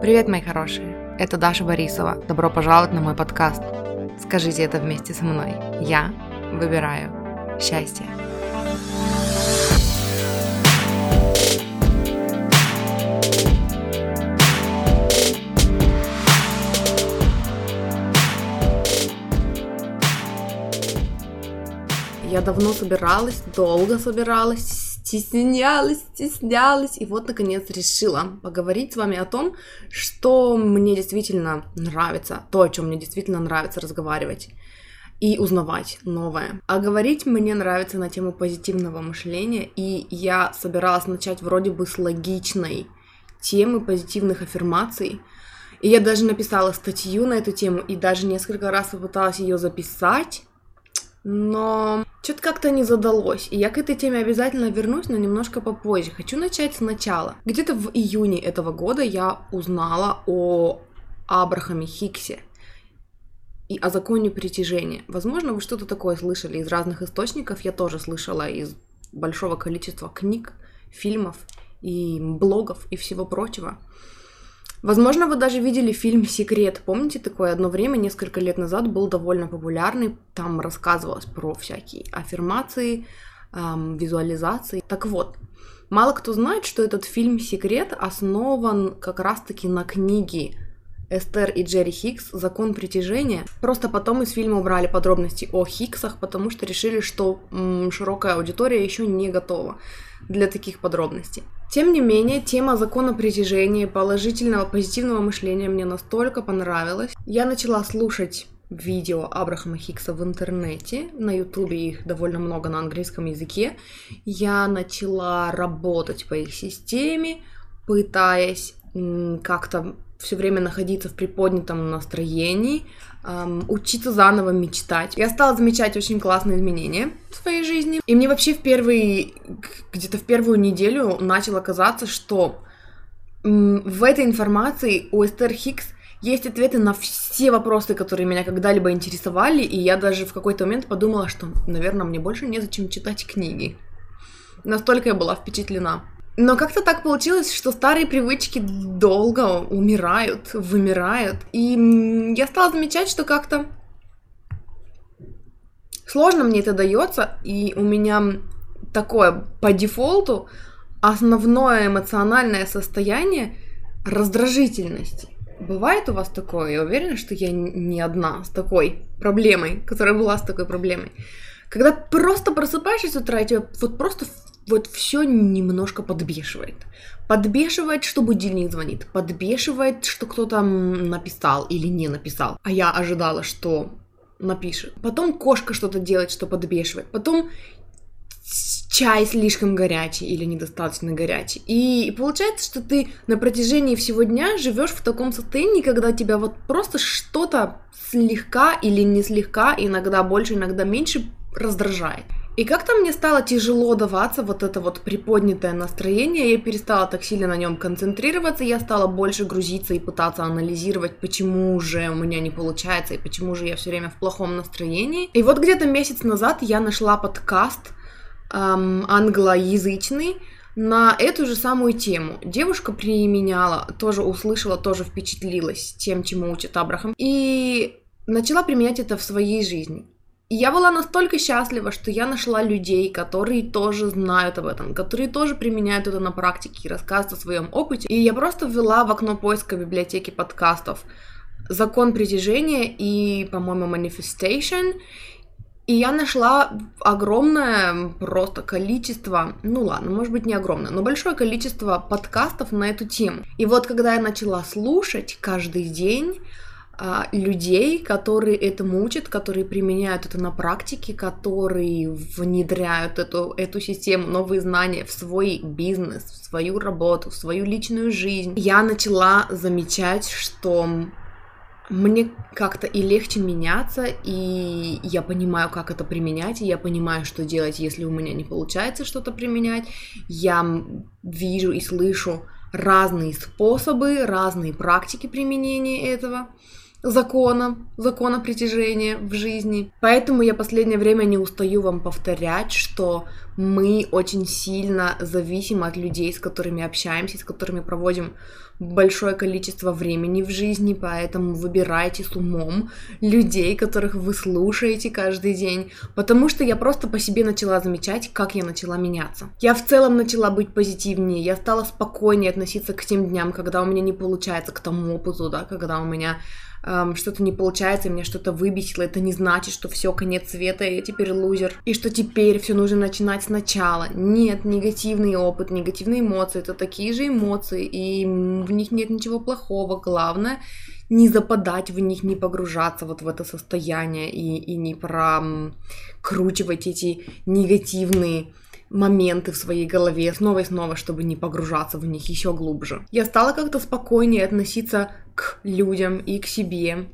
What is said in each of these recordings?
Привет, мои хорошие! Это Даша Борисова. Добро пожаловать на мой подкаст. Скажите это вместе со мной. Я выбираю счастье. Я давно собиралась, долго собиралась, стеснялась, стеснялась, и вот, наконец, решила поговорить с вами о том, что мне действительно нравится, то, о чем мне действительно нравится разговаривать и узнавать новое. А говорить мне нравится на тему позитивного мышления, и я собиралась начать вроде бы с логичной темы позитивных аффирмаций, и я даже написала статью на эту тему, и даже несколько раз попыталась ее записать, но что-то как-то не задалось, и я к этой теме обязательно вернусь, но немножко попозже. Хочу начать сначала. Где-то в июне этого года я узнала о Абрахаме Хиксе и о законе притяжения. Возможно, вы что-то такое слышали из разных источников, я тоже слышала из большого количества книг, фильмов и блогов и всего прочего. Возможно, вы даже видели фильм «Секрет». Помните, такое одно время, несколько лет назад, был довольно популярный. Там рассказывалось про всякие аффирмации, эм, визуализации. Так вот, мало кто знает, что этот фильм «Секрет» основан как раз-таки на книге Эстер и Джерри Хикс «Закон притяжения». Просто потом из фильма убрали подробности о Хиксах, потому что решили, что м, широкая аудитория еще не готова для таких подробностей. Тем не менее, тема закона притяжения, положительного, позитивного мышления мне настолько понравилась. Я начала слушать видео Абрахама Хикса в интернете, на ютубе их довольно много на английском языке. Я начала работать по их системе, пытаясь как-то все время находиться в приподнятом настроении, эм, учиться заново мечтать. Я стала замечать очень классные изменения в своей жизни. И мне вообще в первый, где-то в первую неделю начало казаться, что в этой информации у Эстер Хикс есть ответы на все вопросы, которые меня когда-либо интересовали, и я даже в какой-то момент подумала, что, наверное, мне больше незачем читать книги. Настолько я была впечатлена. Но как-то так получилось, что старые привычки долго умирают, вымирают. И я стала замечать, что как-то сложно мне это дается, и у меня такое по дефолту основное эмоциональное состояние раздражительности. Бывает у вас такое? Я уверена, что я не одна с такой проблемой, которая была с такой проблемой. Когда просто просыпаешься с утра, и тебя вот просто вот все немножко подбешивает. Подбешивает, что будильник звонит, подбешивает, что кто-то написал или не написал, а я ожидала, что напишет. Потом кошка что-то делает, что подбешивает. Потом чай слишком горячий или недостаточно горячий. И получается, что ты на протяжении всего дня живешь в таком состоянии, когда тебя вот просто что-то слегка или не слегка, иногда больше, иногда меньше раздражает. И как-то мне стало тяжело даваться вот это вот приподнятое настроение, я перестала так сильно на нем концентрироваться, я стала больше грузиться и пытаться анализировать, почему же у меня не получается и почему же я все время в плохом настроении. И вот где-то месяц назад я нашла подкаст эм, англоязычный, на эту же самую тему. Девушка применяла, тоже услышала, тоже впечатлилась тем, чему учит Абрахам, и начала применять это в своей жизни. И я была настолько счастлива, что я нашла людей, которые тоже знают об этом, которые тоже применяют это на практике и рассказывают о своем опыте. И я просто ввела в окно поиска библиотеки подкастов закон притяжения и, по-моему, manifestation. И я нашла огромное просто количество, ну ладно, может быть не огромное, но большое количество подкастов на эту тему. И вот когда я начала слушать каждый день, людей, которые этому учат, которые применяют это на практике, которые внедряют эту, эту систему, новые знания в свой бизнес, в свою работу, в свою личную жизнь. Я начала замечать, что мне как-то и легче меняться, и я понимаю, как это применять, и я понимаю, что делать, если у меня не получается что-то применять. Я вижу и слышу разные способы, разные практики применения этого закона, закона притяжения в жизни. Поэтому я последнее время не устаю вам повторять, что мы очень сильно зависим от людей, с которыми общаемся, с которыми проводим большое количество времени в жизни, поэтому выбирайте с умом людей, которых вы слушаете каждый день, потому что я просто по себе начала замечать, как я начала меняться. Я в целом начала быть позитивнее, я стала спокойнее относиться к тем дням, когда у меня не получается, к тому опыту, да, когда у меня эм, что-то не получается, меня что-то выбесило, это не значит, что все, конец света, я теперь лузер, и что теперь все нужно начинать сначала. Нет, негативный опыт, негативные эмоции, это такие же эмоции, и в них нет ничего плохого. Главное не западать в них, не погружаться вот в это состояние и, и не прокручивать эти негативные моменты в своей голове снова и снова, чтобы не погружаться в них еще глубже. Я стала как-то спокойнее относиться к людям и к себе.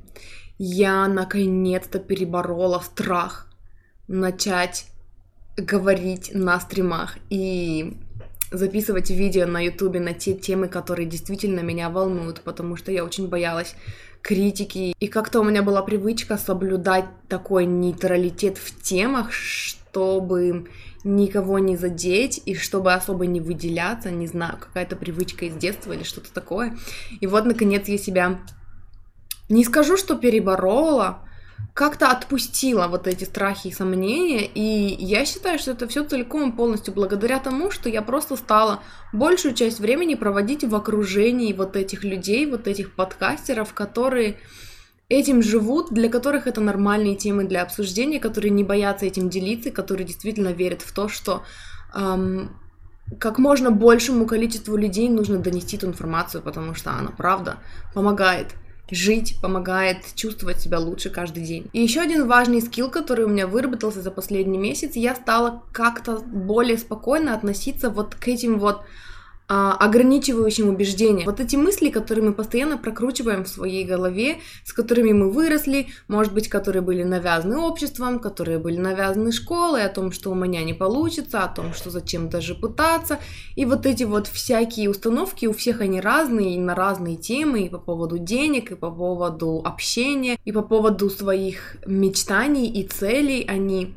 Я наконец-то переборола страх начать говорить на стримах и записывать видео на ютубе на те темы, которые действительно меня волнуют, потому что я очень боялась критики. И как-то у меня была привычка соблюдать такой нейтралитет в темах, чтобы никого не задеть и чтобы особо не выделяться, не знаю, какая-то привычка из детства или что-то такое. И вот, наконец, я себя не скажу, что переборола, как-то отпустила вот эти страхи и сомнения, и я считаю, что это все целиком и полностью благодаря тому, что я просто стала большую часть времени проводить в окружении вот этих людей, вот этих подкастеров, которые этим живут, для которых это нормальные темы для обсуждения, которые не боятся этим делиться, которые действительно верят в то, что эм, как можно большему количеству людей нужно донести эту информацию, потому что она, правда, помогает жить, помогает чувствовать себя лучше каждый день. И еще один важный скилл, который у меня выработался за последний месяц, я стала как-то более спокойно относиться вот к этим вот ограничивающим убеждениям. Вот эти мысли, которые мы постоянно прокручиваем в своей голове, с которыми мы выросли, может быть, которые были навязаны обществом, которые были навязаны школой, о том, что у меня не получится, о том, что зачем даже пытаться. И вот эти вот всякие установки, у всех они разные, и на разные темы, и по поводу денег, и по поводу общения, и по поводу своих мечтаний и целей, они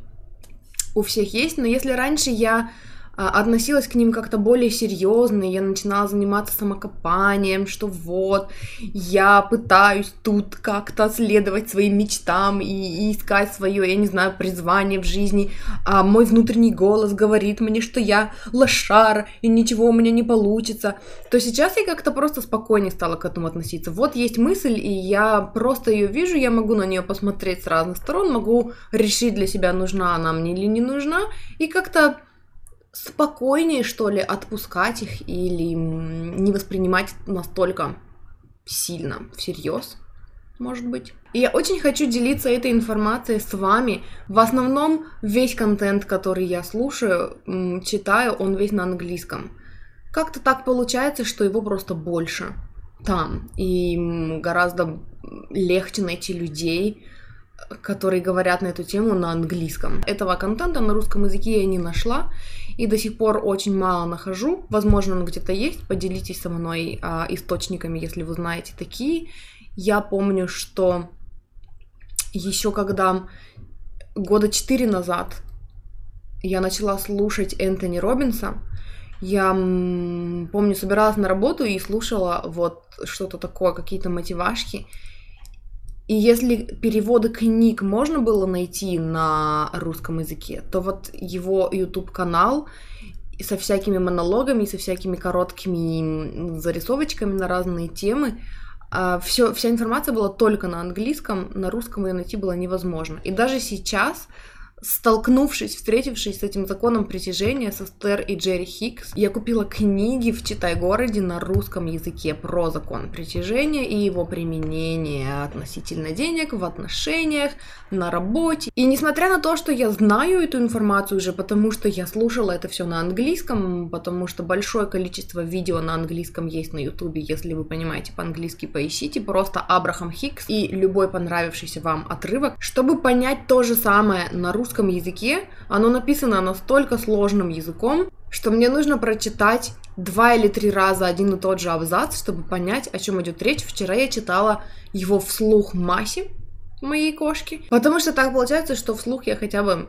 у всех есть. Но если раньше я а, относилась к ним как-то более серьезно, я начинала заниматься самокопанием, что вот, я пытаюсь тут как-то следовать своим мечтам и, и искать свое, я не знаю, призвание в жизни, а мой внутренний голос говорит мне, что я лошар, и ничего у меня не получится, то сейчас я как-то просто спокойнее стала к этому относиться. Вот есть мысль, и я просто ее вижу, я могу на нее посмотреть с разных сторон, могу решить для себя, нужна она мне или не нужна, и как-то спокойнее, что ли, отпускать их или не воспринимать настолько сильно всерьез, может быть. И я очень хочу делиться этой информацией с вами. В основном весь контент, который я слушаю, читаю, он весь на английском. Как-то так получается, что его просто больше там. И гораздо легче найти людей, которые говорят на эту тему на английском. Этого контента на русском языке я не нашла и до сих пор очень мало нахожу. Возможно, он где-то есть. Поделитесь со мной а, источниками, если вы знаете такие. Я помню, что еще когда года четыре назад я начала слушать Энтони Робинса, я помню, собиралась на работу и слушала вот что-то такое, какие-то мотивашки. И если переводы книг можно было найти на русском языке, то вот его YouTube канал со всякими монологами, со всякими короткими зарисовочками на разные темы, все, вся информация была только на английском, на русском ее найти было невозможно. И даже сейчас столкнувшись, встретившись с этим законом притяжения со Стер и Джерри Хикс, я купила книги в Читай-городе на русском языке про закон притяжения и его применение относительно денег в отношениях, на работе. И несмотря на то, что я знаю эту информацию уже, потому что я слушала это все на английском, потому что большое количество видео на английском есть на ютубе, если вы понимаете по-английски, поищите просто Абрахам Хикс и любой понравившийся вам отрывок, чтобы понять то же самое на русском русском языке, оно написано настолько сложным языком, что мне нужно прочитать два или три раза один и тот же абзац, чтобы понять, о чем идет речь. Вчера я читала его вслух Маси, моей кошки, потому что так получается, что вслух я хотя бы,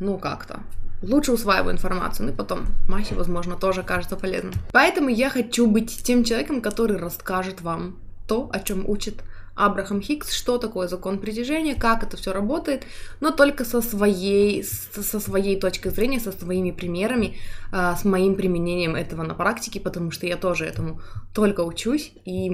ну как-то, лучше усваиваю информацию, ну и потом Масе, возможно, тоже кажется полезным. Поэтому я хочу быть тем человеком, который расскажет вам то, о чем учит Абрахам Хикс, что такое закон притяжения, как это все работает, но только со своей, со своей точки зрения, со своими примерами, а, с моим применением этого на практике, потому что я тоже этому только учусь и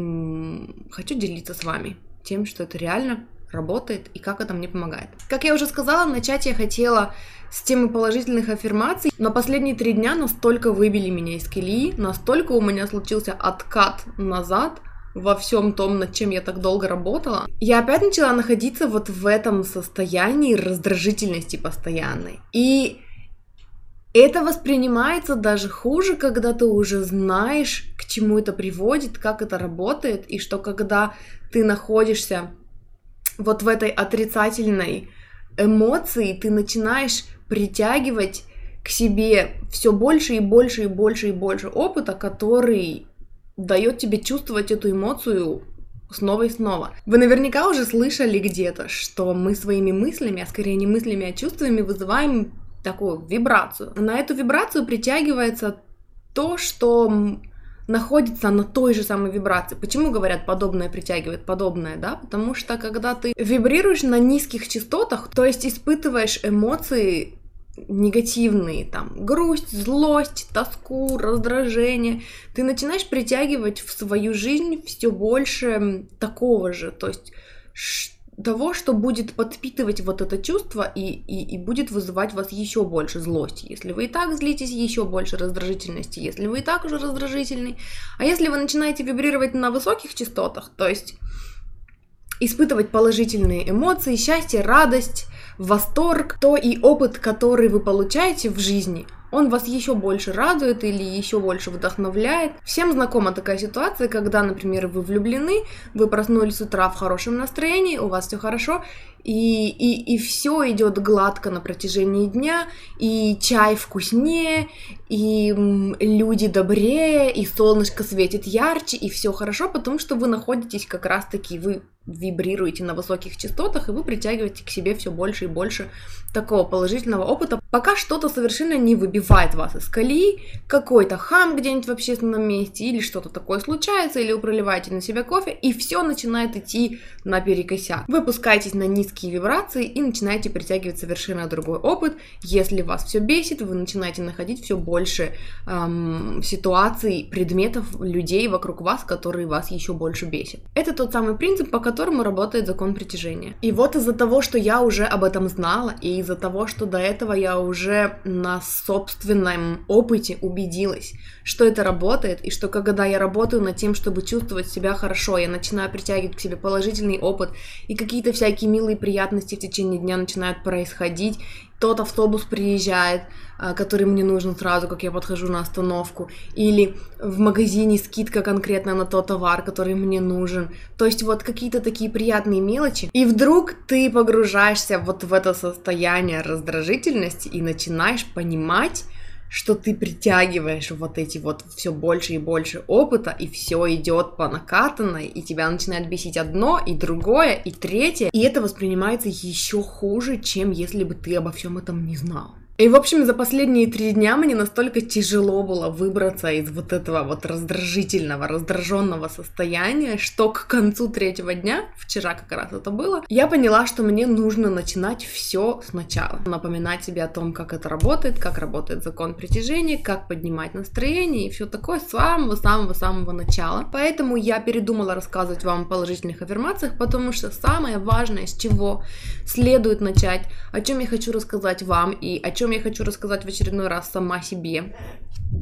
хочу делиться с вами тем, что это реально работает и как это мне помогает. Как я уже сказала, начать я хотела с темы положительных аффирмаций, но последние три дня настолько выбили меня из колеи, настолько у меня случился откат назад во всем том, над чем я так долго работала. Я опять начала находиться вот в этом состоянии раздражительности постоянной. И это воспринимается даже хуже, когда ты уже знаешь, к чему это приводит, как это работает, и что когда ты находишься вот в этой отрицательной эмоции, ты начинаешь притягивать к себе все больше и больше и больше и больше опыта, который дает тебе чувствовать эту эмоцию снова и снова. Вы наверняка уже слышали где-то, что мы своими мыслями, а скорее не мыслями, а чувствами вызываем такую вибрацию. На эту вибрацию притягивается то, что находится на той же самой вибрации. Почему говорят подобное притягивает подобное, да? Потому что когда ты вибрируешь на низких частотах, то есть испытываешь эмоции негативные, там, грусть, злость, тоску, раздражение, ты начинаешь притягивать в свою жизнь все больше такого же, то есть того, что будет подпитывать вот это чувство и, и, и будет вызывать в вас еще больше злости. Если вы и так злитесь, еще больше раздражительности. Если вы и так уже раздражительный. А если вы начинаете вибрировать на высоких частотах, то есть испытывать положительные эмоции, счастье, радость, восторг, то и опыт, который вы получаете в жизни, он вас еще больше радует или еще больше вдохновляет. Всем знакома такая ситуация, когда, например, вы влюблены, вы проснулись с утра в хорошем настроении, у вас все хорошо, и, и, и все идет гладко на протяжении дня, и чай вкуснее, и люди добрее, и солнышко светит ярче, и все хорошо, потому что вы находитесь как раз-таки, вы вибрируете на высоких частотах, и вы притягиваете к себе все больше и больше такого положительного опыта, пока что-то совершенно не выбивает вас из колеи, какой-то хам где-нибудь в общественном месте, или что-то такое случается, или вы проливаете на себя кофе, и все начинает идти наперекосяк. Вы пускаетесь на низкие вибрации и начинаете притягивать совершенно другой опыт. Если вас все бесит, вы начинаете находить все больше эм, ситуаций, предметов, людей вокруг вас, которые вас еще больше бесят. Это тот самый принцип, по которому работает закон притяжения. И вот из-за того, что я уже об этом знала, и из-за того, что до этого я уже на собственном опыте убедилась, что это работает, и что когда я работаю над тем, чтобы чувствовать себя хорошо, я начинаю притягивать к себе положительный опыт, и какие-то всякие милые приятности в течение дня начинают происходить, тот автобус приезжает, а, который мне нужен сразу, как я подхожу на остановку, или в магазине скидка конкретно на тот товар, который мне нужен. То есть вот какие-то такие приятные мелочи. И вдруг ты погружаешься вот в это состояние раздражительности и начинаешь понимать, что ты притягиваешь вот эти вот все больше и больше опыта, и все идет по накатанной, и тебя начинает бесить одно, и другое, и третье, и это воспринимается еще хуже, чем если бы ты обо всем этом не знал. И, в общем, за последние три дня мне настолько тяжело было выбраться из вот этого вот раздражительного, раздраженного состояния, что к концу третьего дня, вчера как раз это было, я поняла, что мне нужно начинать все сначала. Напоминать себе о том, как это работает, как работает закон притяжения, как поднимать настроение и все такое с самого-самого-самого начала. Поэтому я передумала рассказывать вам о положительных аффирмациях, потому что самое важное, с чего следует начать, о чем я хочу рассказать вам и о чем чем я хочу рассказать в очередной раз сама себе,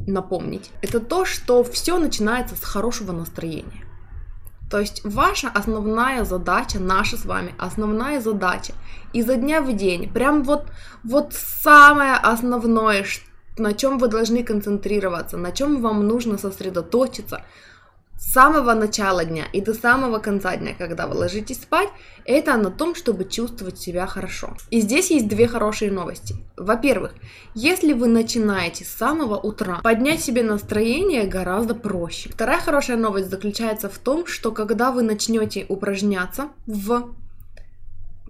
напомнить, это то, что все начинается с хорошего настроения. То есть ваша основная задача, наша с вами основная задача изо дня в день, прям вот, вот самое основное, на чем вы должны концентрироваться, на чем вам нужно сосредоточиться, с самого начала дня и до самого конца дня, когда вы ложитесь спать, это на том, чтобы чувствовать себя хорошо. И здесь есть две хорошие новости. Во-первых, если вы начинаете с самого утра, поднять себе настроение гораздо проще. Вторая хорошая новость заключается в том, что когда вы начнете упражняться в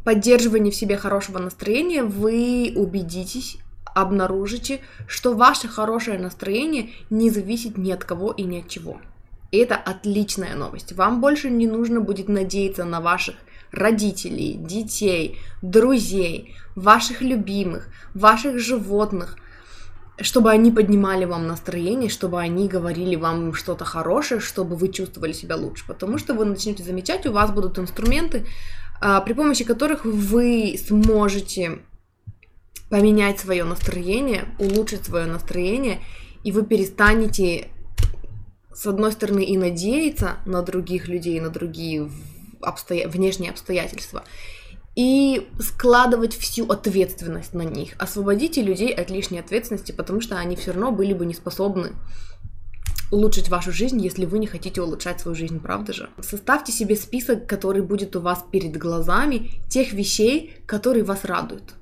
поддерживании в себе хорошего настроения, вы убедитесь обнаружите, что ваше хорошее настроение не зависит ни от кого и ни от чего. И это отличная новость. Вам больше не нужно будет надеяться на ваших родителей, детей, друзей, ваших любимых, ваших животных, чтобы они поднимали вам настроение, чтобы они говорили вам что-то хорошее, чтобы вы чувствовали себя лучше. Потому что вы начнете замечать, у вас будут инструменты, а, при помощи которых вы сможете поменять свое настроение, улучшить свое настроение, и вы перестанете, с одной стороны, и надеяться на других людей, на другие обстоя... внешние обстоятельства, и складывать всю ответственность на них. Освободите людей от лишней ответственности, потому что они все равно были бы не способны улучшить вашу жизнь, если вы не хотите улучшать свою жизнь, правда же? Составьте себе список, который будет у вас перед глазами, тех вещей, которые вас радуют.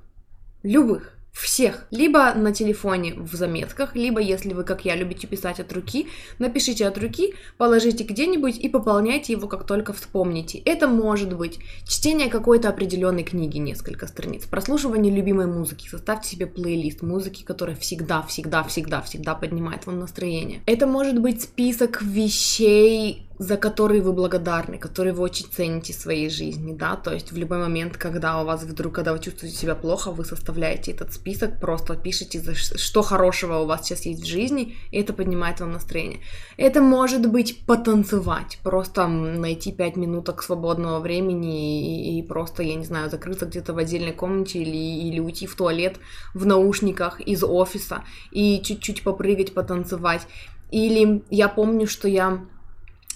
Любых всех. Либо на телефоне в заметках, либо, если вы, как я, любите писать от руки, напишите от руки, положите где-нибудь и пополняйте его, как только вспомните. Это может быть чтение какой-то определенной книги, несколько страниц, прослушивание любимой музыки, составьте себе плейлист музыки, которая всегда, всегда, всегда, всегда поднимает вам настроение. Это может быть список вещей, за которые вы благодарны, которые вы очень цените в своей жизни, да, то есть в любой момент, когда у вас вдруг, когда вы чувствуете себя плохо, вы составляете этот список, просто пишите, что хорошего у вас сейчас есть в жизни, и это поднимает вам настроение. Это может быть потанцевать, просто найти 5 минуток свободного времени и, и просто, я не знаю, закрыться где-то в отдельной комнате или, или уйти в туалет в наушниках из офиса и чуть-чуть попрыгать, потанцевать. Или я помню, что я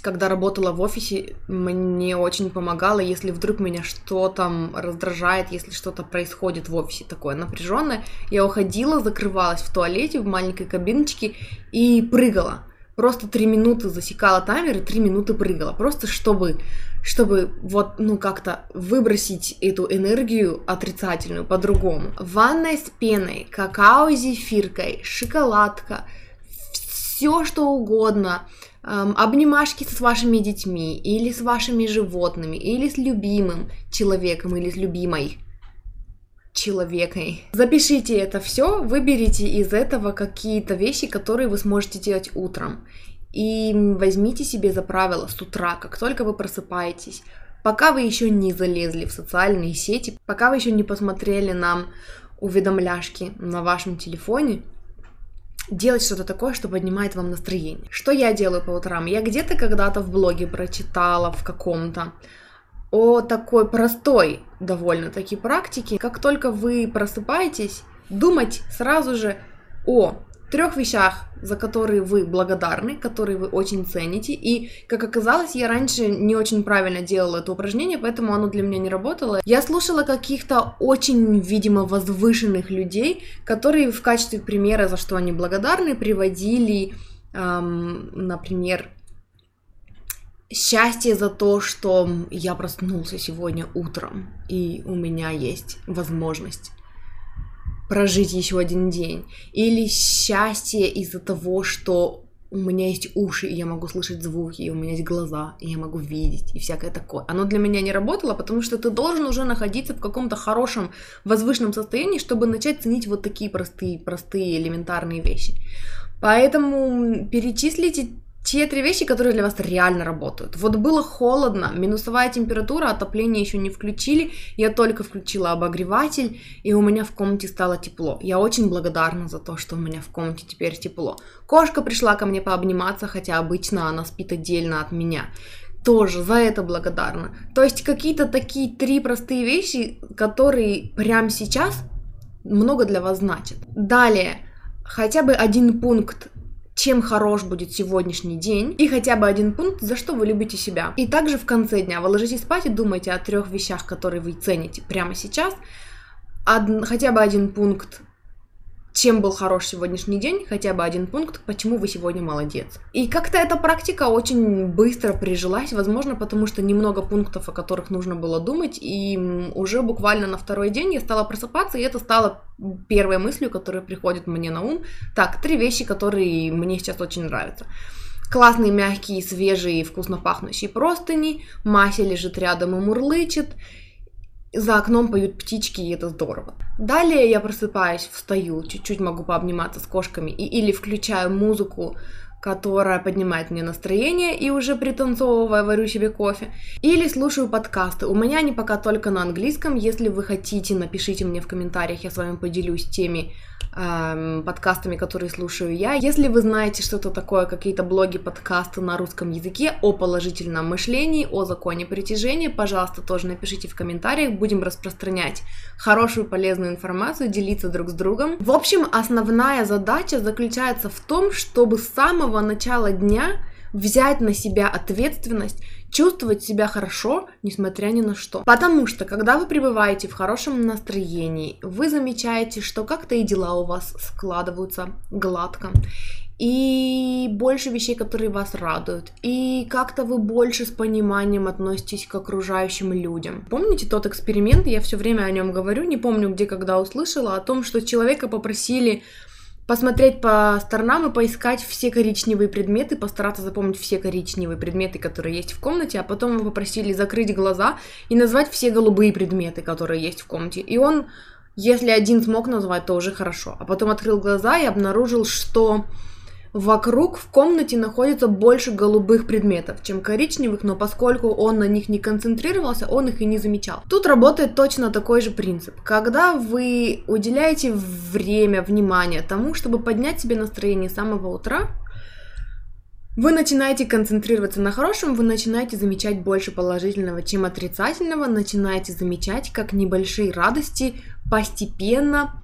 когда работала в офисе, мне очень помогало, если вдруг меня что-то раздражает, если что-то происходит в офисе такое напряженное, я уходила, закрывалась в туалете в маленькой кабиночке и прыгала. Просто три минуты засекала таймер и три минуты прыгала. Просто чтобы, чтобы вот, ну, как-то выбросить эту энергию отрицательную по-другому. Ванная с пеной, какао с зефиркой, шоколадка, все что угодно – обнимашки с вашими детьми, или с вашими животными, или с любимым человеком, или с любимой человекой. Запишите это все, выберите из этого какие-то вещи, которые вы сможете делать утром. И возьмите себе за правило с утра, как только вы просыпаетесь, пока вы еще не залезли в социальные сети, пока вы еще не посмотрели на уведомляшки на вашем телефоне, делать что-то такое, что поднимает вам настроение. Что я делаю по утрам? Я где-то когда-то в блоге прочитала в каком-то о такой простой довольно-таки практике. Как только вы просыпаетесь, думать сразу же о трех вещах, за которые вы благодарны, которые вы очень цените. И, как оказалось, я раньше не очень правильно делала это упражнение, поэтому оно для меня не работало. Я слушала каких-то очень, видимо, возвышенных людей, которые в качестве примера, за что они благодарны, приводили, эм, например, счастье за то, что я проснулся сегодня утром, и у меня есть возможность прожить еще один день. Или счастье из-за того, что у меня есть уши, и я могу слышать звуки, и у меня есть глаза, и я могу видеть, и всякое такое. Оно для меня не работало, потому что ты должен уже находиться в каком-то хорошем, возвышенном состоянии, чтобы начать ценить вот такие простые, простые, элементарные вещи. Поэтому перечислите те три вещи, которые для вас реально работают. Вот было холодно, минусовая температура, отопление еще не включили, я только включила обогреватель, и у меня в комнате стало тепло. Я очень благодарна за то, что у меня в комнате теперь тепло. Кошка пришла ко мне пообниматься, хотя обычно она спит отдельно от меня. Тоже за это благодарна. То есть какие-то такие три простые вещи, которые прямо сейчас много для вас значат. Далее, хотя бы один пункт чем хорош будет сегодняшний день, и хотя бы один пункт, за что вы любите себя. И также в конце дня вы ложитесь спать и думаете о трех вещах, которые вы цените прямо сейчас, Од... хотя бы один пункт чем был хорош сегодняшний день, хотя бы один пункт, почему вы сегодня молодец. И как-то эта практика очень быстро прижилась, возможно, потому что немного пунктов, о которых нужно было думать, и уже буквально на второй день я стала просыпаться, и это стало первой мыслью, которая приходит мне на ум. Так, три вещи, которые мне сейчас очень нравятся. Классные, мягкие, свежие, вкусно пахнущие простыни, Мася лежит рядом и мурлычет, за окном поют птички, и это здорово. Далее я просыпаюсь, встаю, чуть-чуть могу пообниматься с кошками, и, или включаю музыку, которая поднимает мне настроение и уже пританцовывая варю себе кофе. Или слушаю подкасты. У меня они пока только на английском. Если вы хотите, напишите мне в комментариях, я с вами поделюсь теми эм, подкастами, которые слушаю я. Если вы знаете что-то такое, какие-то блоги, подкасты на русском языке о положительном мышлении, о законе притяжения, пожалуйста, тоже напишите в комментариях, будем распространять хорошую полезную информацию, делиться друг с другом. В общем, основная задача заключается в том, чтобы с самого начала дня взять на себя ответственность, чувствовать себя хорошо, несмотря ни на что. Потому что, когда вы пребываете в хорошем настроении, вы замечаете, что как-то и дела у вас складываются гладко, и больше вещей, которые вас радуют, и как-то вы больше с пониманием относитесь к окружающим людям. Помните тот эксперимент, я все время о нем говорю, не помню где, когда услышала, о том, что человека попросили посмотреть по сторонам и поискать все коричневые предметы, постараться запомнить все коричневые предметы, которые есть в комнате, а потом его попросили закрыть глаза и назвать все голубые предметы, которые есть в комнате. И он, если один смог назвать, то уже хорошо. А потом открыл глаза и обнаружил, что Вокруг в комнате находится больше голубых предметов, чем коричневых, но поскольку он на них не концентрировался, он их и не замечал. Тут работает точно такой же принцип. Когда вы уделяете время, внимание тому, чтобы поднять себе настроение с самого утра, вы начинаете концентрироваться на хорошем, вы начинаете замечать больше положительного, чем отрицательного, начинаете замечать, как небольшие радости постепенно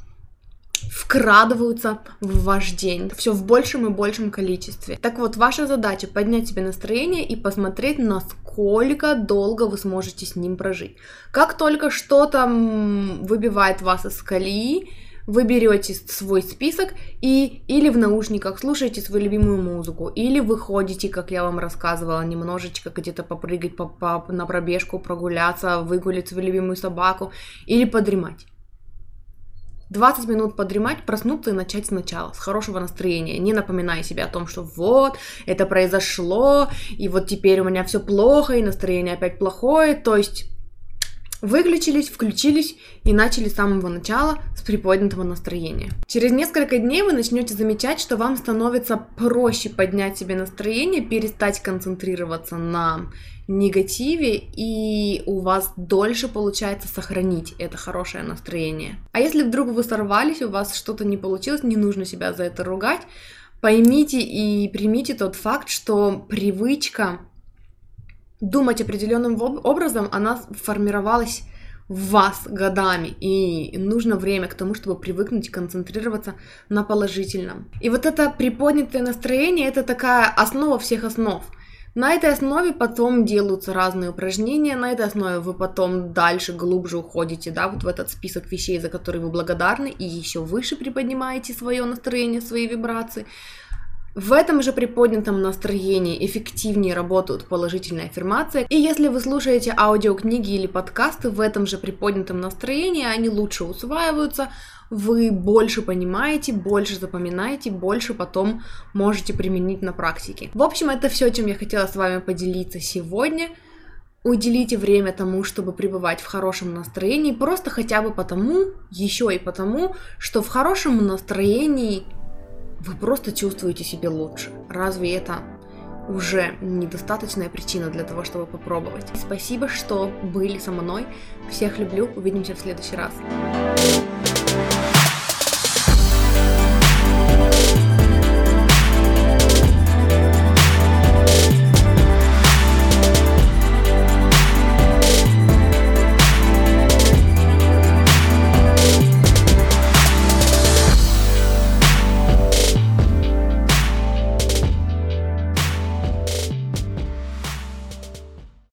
вкрадываются в ваш день. Все в большем и большем количестве. Так вот, ваша задача поднять себе настроение и посмотреть, насколько долго вы сможете с ним прожить. Как только что-то выбивает вас из колеи, вы берете свой список и или в наушниках слушаете свою любимую музыку, или выходите, как я вам рассказывала, немножечко где-то попрыгать по, по, на пробежку, прогуляться, выгулять свою любимую собаку, или подремать. 20 минут подремать, проснуться и начать сначала, с хорошего настроения, не напоминая себе о том, что вот, это произошло, и вот теперь у меня все плохо, и настроение опять плохое, то есть выключились, включились и начали с самого начала с приподнятого настроения. Через несколько дней вы начнете замечать, что вам становится проще поднять себе настроение, перестать концентрироваться на негативе, и у вас дольше получается сохранить это хорошее настроение. А если вдруг вы сорвались, у вас что-то не получилось, не нужно себя за это ругать, поймите и примите тот факт, что привычка думать определенным образом, она формировалась в вас годами, и нужно время к тому, чтобы привыкнуть концентрироваться на положительном. И вот это приподнятое настроение, это такая основа всех основ. На этой основе потом делаются разные упражнения, на этой основе вы потом дальше, глубже уходите, да, вот в этот список вещей, за которые вы благодарны, и еще выше приподнимаете свое настроение, свои вибрации. В этом же приподнятом настроении эффективнее работают положительные аффирмации. И если вы слушаете аудиокниги или подкасты в этом же приподнятом настроении, они лучше усваиваются, вы больше понимаете, больше запоминаете, больше потом можете применить на практике. В общем, это все, чем я хотела с вами поделиться сегодня. Уделите время тому, чтобы пребывать в хорошем настроении, просто хотя бы потому, еще и потому, что в хорошем настроении вы просто чувствуете себя лучше. Разве это уже недостаточная причина для того, чтобы попробовать? Спасибо, что были со мной. Всех люблю. Увидимся в следующий раз.